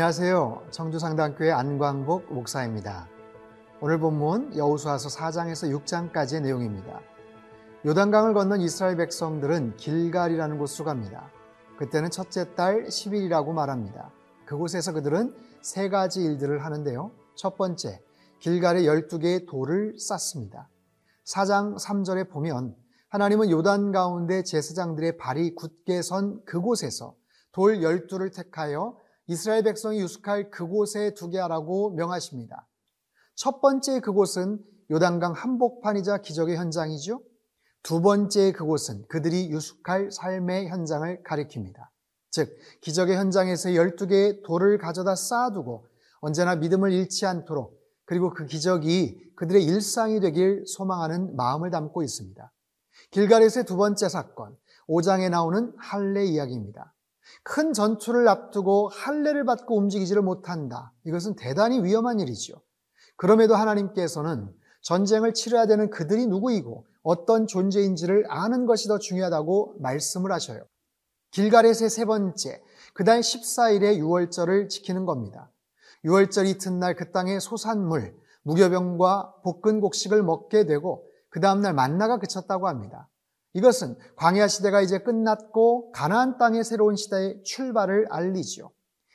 안녕하세요. 청주상당교회 안광복 목사입니다. 오늘 본문 여호수아서 4장에서 6장까지의 내용입니다. 요단강을 건넌 이스라엘 백성들은 길갈이라는 곳으로 갑니다. 그때는 첫째 달 10일이라고 말합니다. 그곳에서 그들은 세 가지 일들을 하는데요. 첫 번째, 길갈에 12개의 돌을 쌓습니다. 4장 3절에 보면 하나님은 요단 가운데 제사장들의 발이 굳게 선 그곳에서 돌 12를 택하여 이스라엘 백성이 유숙할 그곳에 두게 하라고 명하십니다. 첫 번째 그곳은 요단강 한복판이자 기적의 현장이죠. 두 번째 그곳은 그들이 유숙할 삶의 현장을 가리킵니다. 즉, 기적의 현장에서 12개의 돌을 가져다 쌓아두고 언제나 믿음을 잃지 않도록 그리고 그 기적이 그들의 일상이 되길 소망하는 마음을 담고 있습니다. 길갈에서의 두 번째 사건, 5장에 나오는 할례 이야기입니다. 큰 전투를 앞두고 할례를 받고 움직이지를 못한다. 이것은 대단히 위험한 일이죠. 그럼에도 하나님께서는 전쟁을 치러야 되는 그들이 누구이고 어떤 존재인지를 아는 것이 더 중요하다고 말씀을 하셔요. 길갈에서의 세 번째, 그달 14일의 유월절을 지키는 겁니다. 유월절 이튿날 그 땅의 소산물, 무교병과 볶은 곡식을 먹게 되고 그 다음날 만나가 그쳤다고 합니다. 이것은 광야 시대가 이제 끝났고 가나안 땅의 새로운 시대의 출발을 알리지요.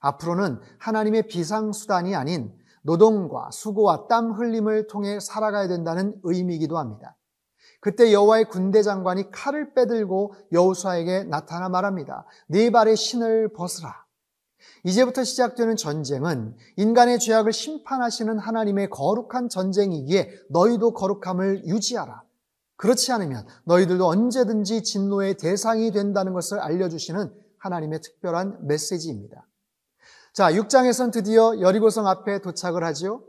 앞으로는 하나님의 비상수단이 아닌 노동과 수고와 땀 흘림을 통해 살아가야 된다는 의미이기도 합니다. 그때 여호와의 군대 장관이 칼을 빼들고 여호수아에게 나타나 말합니다. 네 발의 신을 벗으라. 이제부터 시작되는 전쟁은 인간의 죄악을 심판하시는 하나님의 거룩한 전쟁이기에 너희도 거룩함을 유지하라. 그렇지 않으면 너희들도 언제든지 진노의 대상이 된다는 것을 알려주시는 하나님의 특별한 메시지입니다. 자, 6장에선 드디어 여리고성 앞에 도착을 하지요.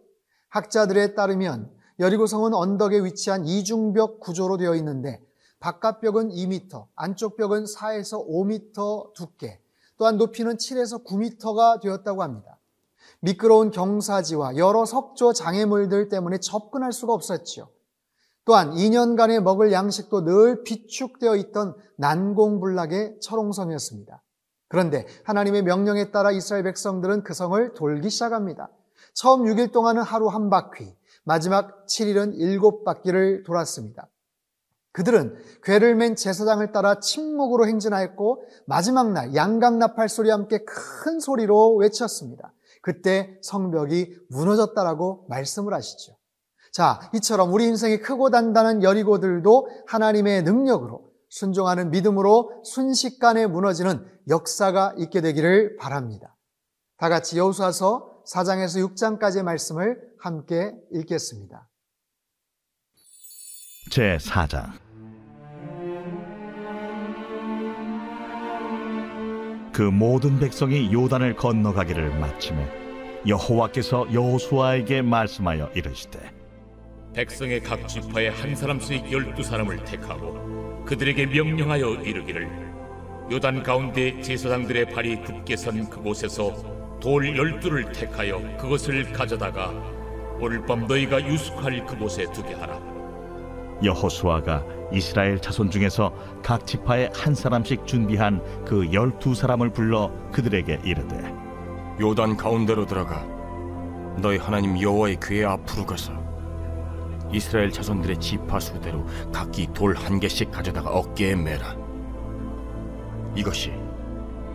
학자들에 따르면 여리고성은 언덕에 위치한 이중벽 구조로 되어 있는데 바깥 벽은 2m, 안쪽 벽은 4에서 5m 두께, 또한 높이는 7에서 9m가 되었다고 합니다. 미끄러운 경사지와 여러 석조 장애물들 때문에 접근할 수가 없었지요. 또한 2년간의 먹을 양식도 늘 비축되어 있던 난공불락의 철옹성이었습니다. 그런데 하나님의 명령에 따라 이스라엘 백성들은 그 성을 돌기 시작합니다. 처음 6일 동안은 하루 한 바퀴, 마지막 7일은 7바퀴를 돌았습니다. 그들은 괴를 맨 제사장을 따라 침묵으로 행진하였고 마지막 날 양각 나팔 소리와 함께 큰 소리로 외쳤습니다. 그때 성벽이 무너졌다라고 말씀을 하시죠. 자, 이처럼 우리 인생이 크고 단단한 여리고들도 하나님의 능력으로 순종하는 믿음으로 순식간에 무너지는 역사가 있게 되기를 바랍니다. 다 같이 여호수아서 4장에서 6장까지의 말씀을 함께 읽겠습니다. 제 4장 그 모든 백성이 요단을 건너가기를 마침에 여호와께서 여호수아에게 말씀하여 이르시되 백성의 각 지파에 한 사람씩 열두 사람을 택하고 그들에게 명령하여 이르기를 요단 가운데 제사장들의 발이 굳게 선 그곳에서 돌 열두를 택하여 그것을 가져다가 오늘 밤 너희가 유숙할 그곳에 두게 하라. 여호수아가 이스라엘 자손 중에서 각 지파에 한 사람씩 준비한 그 열두 사람을 불러 그들에게 이르되 요단 가운데로 들어가 너희 하나님 여호와의 궤 앞으로 가서 이스라엘 자손들의 지파 수대로 각기 돌 한 개씩 가져다가 어깨에 매라. 이것이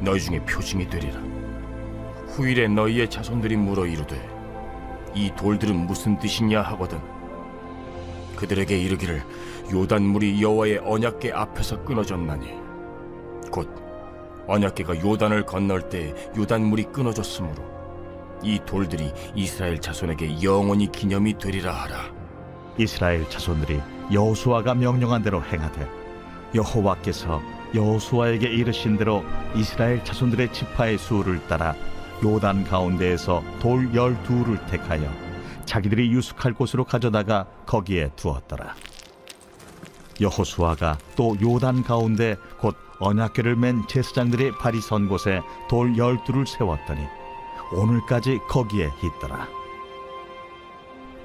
너희 중에 표징이 되리라. 후일에 너희의 자손들이 물어 이르되 이 돌들은 무슨 뜻이냐 하거든. 그들에게 이르기를 요단 물이 여호와의 언약궤 앞에서 끊어졌나니. 곧 언약궤가 요단을 건널 때 요단 물이 끊어졌으므로 이 돌들이 이스라엘 자손에게 영원히 기념이 되리라 하라 이스라엘 자손들이 여호수아가 명령한 대로 행하되 여호와께서 여호수아에게 이르신 대로 이스라엘 자손들의 지파의 수를 따라 요단 가운데에서 돌 열두를 택하여 자기들이 유숙할 곳으로 가져다가 거기에 두었더라. 여호수아가 또 요단 가운데 곧 언약궤를 맨 제사장들의 발이 선 곳에 돌 열두를 세웠더니 오늘까지 거기에 있더라.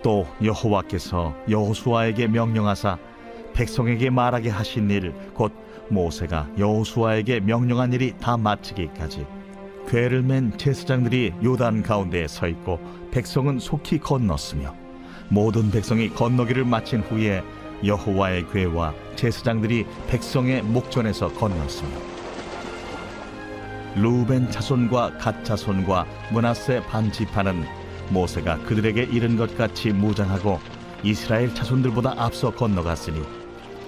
또 여호와께서 여호수아에게 명령하사 백성에게 말하게 하신 일 곧 모세가 여호수아에게 명령한 일이 다 마치기까지 괴를 맨 제사장들이 요단 가운데에 서 있고 백성은 속히 건넜으며 모든 백성이 건너기를 마친 후에 여호와의 괴와 제사장들이 백성의 목전에서 건넜으며 루벤 자손과 갓 자손과 문하세 반 지파는 모세가 그들에게 이른 것 같이 무장하고 이스라엘 자손들보다 앞서 건너갔으니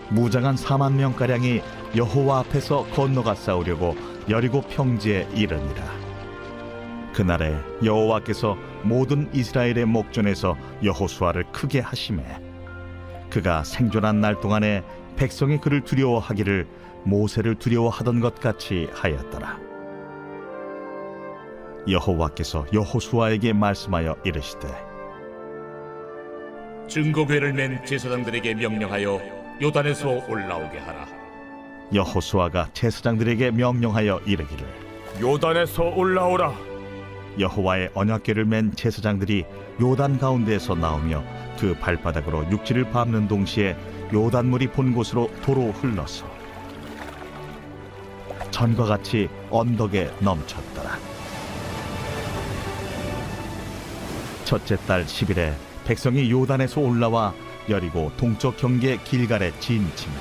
무장한 4만 명 가량이 여호와 앞에서 건너가 싸우려고 여리고 평지에 이르니라. 그날에 여호와께서 모든 이스라엘의 목전에서 여호수아를 크게 하심에 그가 생존한 날 동안에 백성이 그를 두려워하기를 모세를 두려워하던 것 같이 하였더라 여호와께서 여호수아에게 말씀하여 이르시되 증거궤를 맨 제사장들에게 명령하여 요단에서 올라오게 하라. 여호수아가 제사장들에게 명령하여 이르기를 요단에서 올라오라. 여호와의 언약궤를 맨 제사장들이 요단 가운데에서 나오며 그 발바닥으로 육지를 밟는 동시에 요단물이 본 곳으로 도로 흘러서 전과 같이 언덕에 넘쳤더라. 첫째 달 10일에 백성이 요단에서 올라와 여리고 동쪽 경계 길갈에 진침해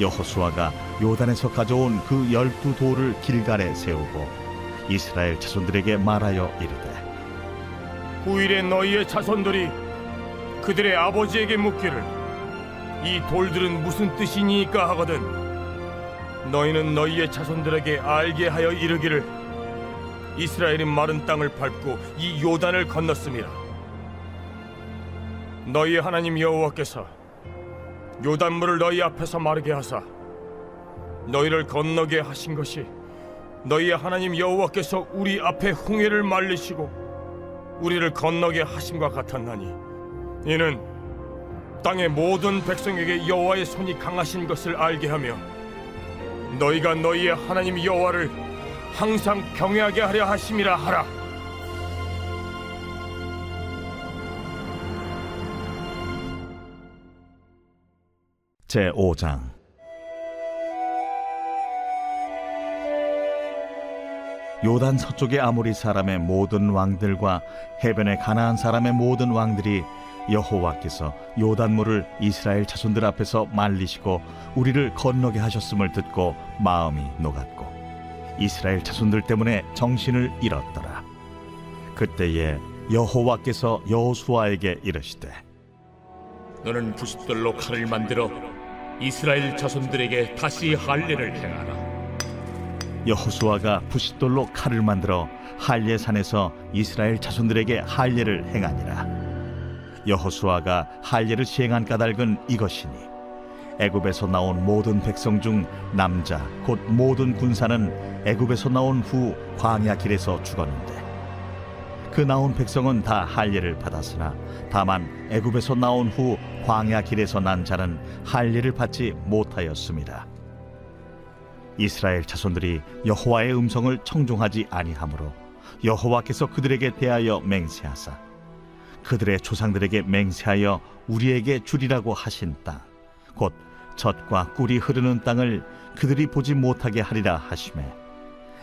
여호수아가 요단에서 가져온 그 열두 돌을 길갈에 세우고 이스라엘 자손들에게 말하여 이르되 후일에 너희의 자손들이 그들의 아버지에게 묻기를 이 돌들은 무슨 뜻이니까 하거든 너희는 너희의 자손들에게 알게 하여 이르기를 이스라엘이 마른 땅을 밟고 이 요단을 건넜습니다. 너희의 하나님 여호와께서 요단물을 너희 앞에서 마르게 하사 너희를 건너게 하신 것이 너희의 하나님 여호와께서 우리 앞에 홍해를 말리시고 우리를 건너게 하심과 같았나니 이는 땅의 모든 백성에게 여호와의 손이 강하신 것을 알게 하며 너희가 너희의 하나님 여호와를 항상 경외하게 하려 하심이라 하라. 제 5장 요단 서쪽의 아모리 사람의 모든 왕들과 해변의 가나안 사람의 모든 왕들이 여호와께서 요단물을 이스라엘 자손들 앞에서 말리시고 우리를 건너게 하셨음을 듣고 마음이 녹았고 이스라엘 자손들 때문에 정신을 잃었더라 그때에 여호와께서 여호수아에게 이르시되 너는 부싯돌로 칼을 만들어 이스라엘 자손들에게 다시 할례를 행하라. 여호수아가 부싯돌로 칼을 만들어 할례 산에서 이스라엘 자손들에게 할례를 행하니라. 여호수아가 할례를 시행한 까닭은 이것이니 애굽에서 나온 모든 백성 중 남자 곧 모든 군사는 애굽에서 나온 후 광야 길에서 죽었는데 그 나온 백성은 다 할례를 받았으나 다만 애굽에서 나온 후 광야 길에서 난 자는 할례를 받지 못하였습니다. 이스라엘 자손들이 여호와의 음성을 청종하지 아니하므로 여호와께서 그들에게 대하여 맹세하사 그들의 조상들에게 맹세하여 우리에게 주리라고 하신 땅 곧 젖과 꿀이 흐르는 땅을 그들이 보지 못하게 하리라 하심에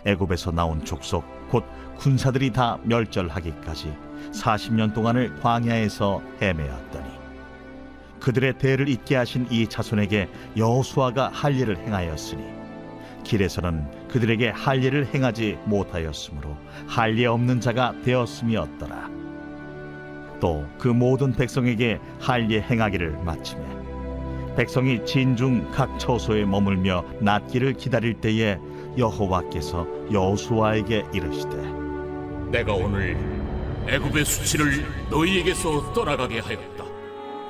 애굽에서 나온 족속 곧 군사들이 다 멸절하기까지 40년 동안을 광야에서 헤매었더니 그들의 대를 잇게 하신 이 자손에게 여호수아가 할례를 행하였으니 길에서는 그들에게 할례를 행하지 못하였으므로 할례 없는 자가 되었음이었더라. 또 그 모든 백성에게 할례 행하기를 마치매 백성이 진중 각 처소에 머물며 낫기를 기다릴 때에 여호와께서 여호수아에게 이르시되 내가 오늘 애굽의 수치를 너희에게서 떠나가게 하였다.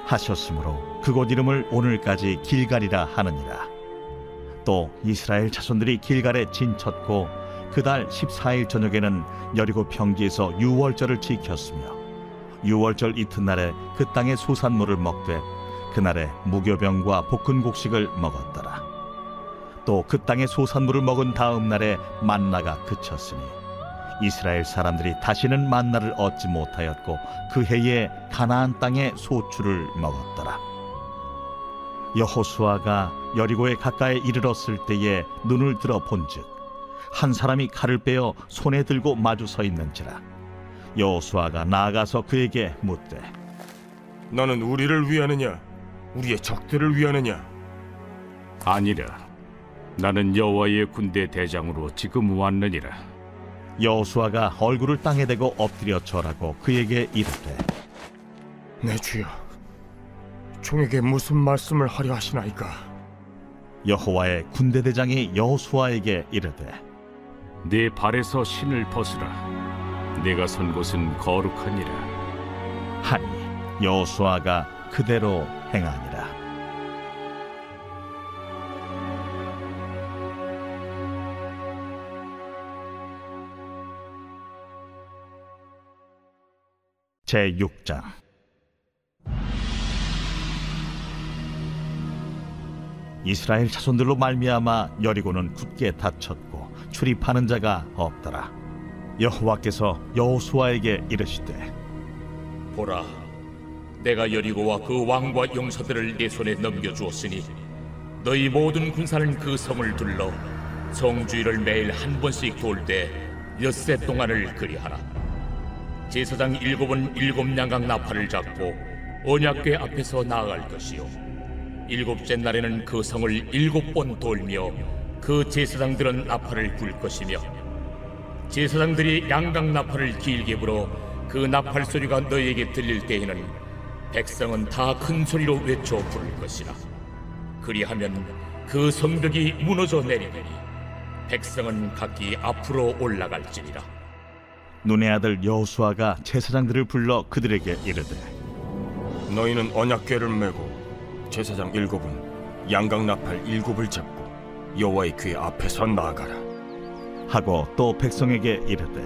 하셨으므로 그곳 이름을 오늘까지 길갈이라 하느니라. 또 이스라엘 자손들이 길갈에 진쳤고 그달 14일 저녁에는 여리고 평지에서 유월절을 지켰으며 유월절 이튿날에 그 땅의 소산물을 먹되 그날에 무교병과 볶은 곡식을 먹었더라. 또 그 땅의 소산물을 먹은 다음 날에 만나가 그쳤으니 이스라엘 사람들이 다시는 만나를 얻지 못하였고 그 해에 가나안 땅의 소출을 먹었더라. 여호수아가 여리고에 가까이 이르렀을 때에 눈을 들어 본즉 한 사람이 칼을 빼어 손에 들고 마주 서 있는지라 여호수아가 나아가서 그에게 묻되 너는 우리를 위하느냐 우리의 적들을 위하느냐? 아니라 나는 여호와의 군대 대장으로 지금 왔느니라. 여호수아가 얼굴을 땅에 대고 엎드려 절하고 그에게 이르되 내 주여 종에게 무슨 말씀을 하려 하시나이까? 여호와의 군대 대장이 여호수아에게 이르되 네 발에서 신을 벗으라. 내가 선 곳은 거룩하니라. 하니 여호수아가 그대로 행하니라. 제 6장. 이스라엘 자손들로 말미암아 여리고는 굳게 닫혔고 출입하는 자가 없더라. 여호와께서 여호수아에게 이르시되 보라, 내가 여리고와 그 왕과 용사들을 내 손에 넘겨주었으니 너희 모든 군사는 그 성을 둘러 성주의를 매일 한 번씩 돌 때 엿새 동안을 그리하라. 제사장 일곱은 일곱 양각 나팔을 잡고 언약궤 앞에서 나아갈 것이요. 일곱째 날에는 그 성을 일곱 번 돌며 그 제사장들은 나팔을 불 것이며 제사장들이 양각 나팔을 길게 불어 그 나팔 소리가 너희에게 들릴 때에는 백성은 다 큰 소리로 외쳐 부를 것이라. 그리하면 그 성벽이 무너져 내리리니 백성은 각기 앞으로 올라갈지니라. 눈의 아들 여호수아가 제사장들을 불러 그들에게 이르되 너희는 언약궤를 메고 제사장 일곱은 양각 나팔 일곱을 잡고 여호와의 귀 앞에서 나아가라 하고 또 백성에게 이르되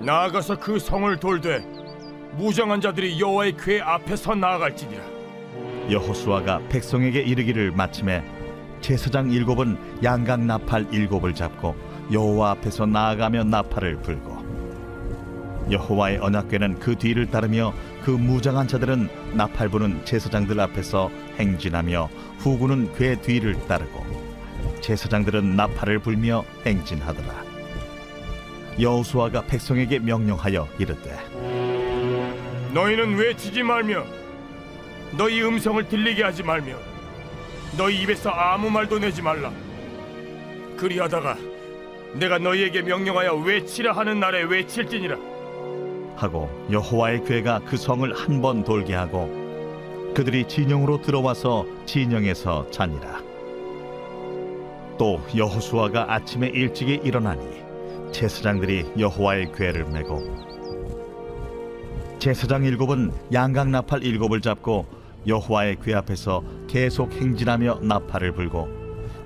나아가서 그 성을 돌되 무장한 자들이 여호와의 궤 앞에서 나아갈지니라. 여호수아가 백성에게 이르기를 마침에 제사장 일곱은 양각 나팔 일곱을 잡고 여호와 앞에서 나아가며 나팔을 불고 여호와의 언약궤는 그 뒤를 따르며 그 무장한 자들은 나팔 부는 제사장들 앞에서 행진하며 후구는 궤 뒤를 따르고 제사장들은 나팔을 불며 행진하더라. 여호수아가 백성에게 명령하여 이르되 너희는 외치지 말며 너희 음성을 들리게 하지 말며 너희 입에서 아무 말도 내지 말라. 그리하다가 내가 너희에게 명령하여 외치라 하는 날에 외칠지니라. 하고 여호와의 괴가 그 성을 한 번 돌게 하고 그들이 진영으로 들어와서 진영에서 자니라. 또 여호수아가 아침에 일찍이 일어나니 제사장들이 여호와의 괴를 메고 제사장 일곱은 양각 나팔 일곱을 잡고 여호와의 괴 앞에서 계속 행진하며 나팔을 불고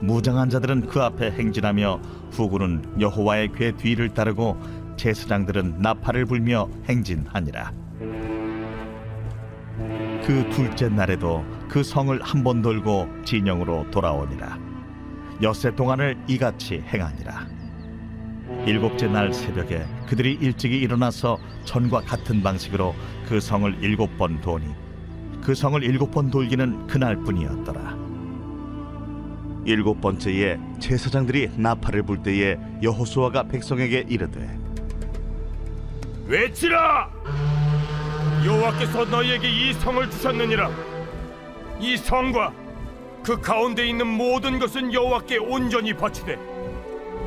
무장한 자들은 그 앞에 행진하며 후구는 여호와의 괴 뒤를 따르고 제사장들은 나팔을 불며 행진하니라. 그 둘째 날에도 그 성을 한 번 돌고 진영으로 돌아오니라. 엿새 동안을 이같이 행하니라. 일곱째 날 새벽에 그들이 일찍이 일어나서 전과 같은 방식으로 그 성을 일곱 번 도니 그 성을 일곱 번 돌기는 그날뿐이었더라. 일곱 번째에 제사장들이 나팔을 불 때에 여호수아가 백성에게 이르되 외치라 여호와께서 너희에게 이 성을 주셨느니라 이 성과 그 가운데 있는 모든 것은 여호와께 온전히 바치되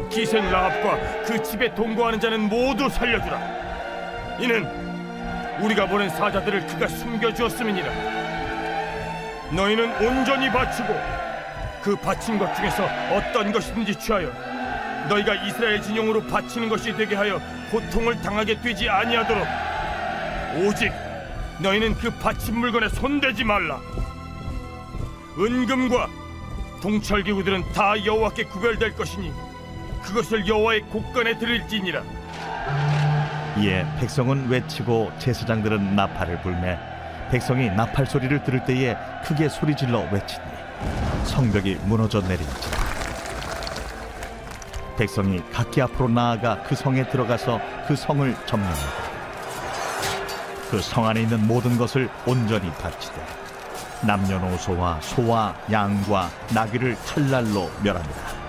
기생 라합과 그 집에 동거하는 자는 모두 살려주라. 이는 우리가 보낸 사자들을 그가 숨겨주었음이니라. 너희는 온전히 바치고 그 바친 것 중에서 어떤 것이든지 취하여 너희가 이스라엘 진영으로 바치는 것이 되게 하여 고통을 당하게 되지 아니하도록 오직 너희는 그 바친 물건에 손대지 말라. 은금과 동철기구들은 다 여호와께 구별될 것이니 그것을 여호와의 곳간에 드릴지니라 이에 백성은 외치고 제사장들은 나팔을 불매 백성이 나팔 소리를 들을 때에 크게 소리질러 외치니 성벽이 무너져 내린지라 백성이 각기 앞으로 나아가 그 성에 들어가서 그 성을 점령하고 그 성 안에 있는 모든 것을 온전히 바치되 남녀노소와 소와 양과 나귀를 칼날로 멸합니다.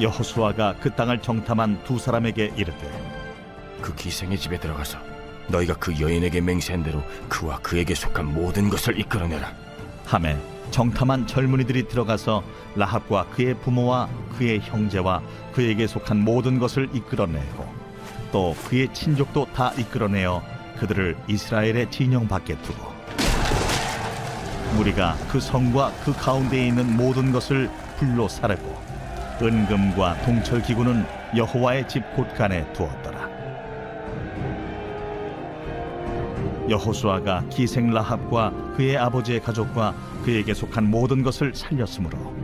여호수아가 그 땅을 정탐한 두 사람에게 이르되 그 기생의 집에 들어가서 너희가 그 여인에게 맹세한 대로 그와 그에게 속한 모든 것을 이끌어내라. 함에 정탐한 젊은이들이 들어가서 라합과 그의 부모와 그의 형제와 그에게 속한 모든 것을 이끌어내고 또 그의 친족도 다 이끌어내어 그들을 이스라엘의 진영 밖에 두고 무리가 그 성과 그 가운데에 있는 모든 것을 불로 사르고 은금과 동철 기구는 여호와의 집 곳간에 두었더라. 여호수아가 기생 라합과 그의 아버지의 가족과 그에게 속한 모든 것을 살렸으므로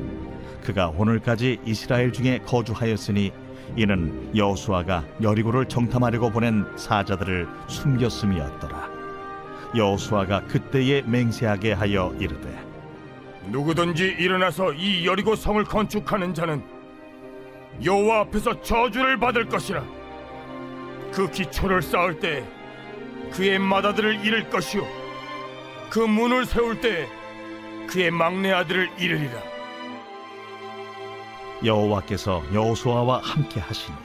그가 오늘까지 이스라엘 중에 거주하였으니 이는 여호수아가 여리고를 정탐하려고 보낸 사자들을 숨겼음이었더라. 여호수아가 그때에 맹세하게 하여 이르되 누구든지 일어나서 이 여리고 성을 건축하는 자는 여호와 앞에서 저주를 받을 것이라. 그 기초를 쌓을 때 그의 마다들을 잃을 것이요 그 문을 세울 때 그의 막내 아들을 잃으리라. 여호와께서 여호수아와 함께 하시니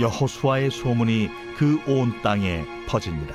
여호수아의 소문이 그 온 땅에 퍼지니라.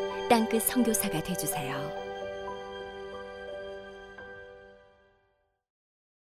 땅끝 선교사가 되주세요.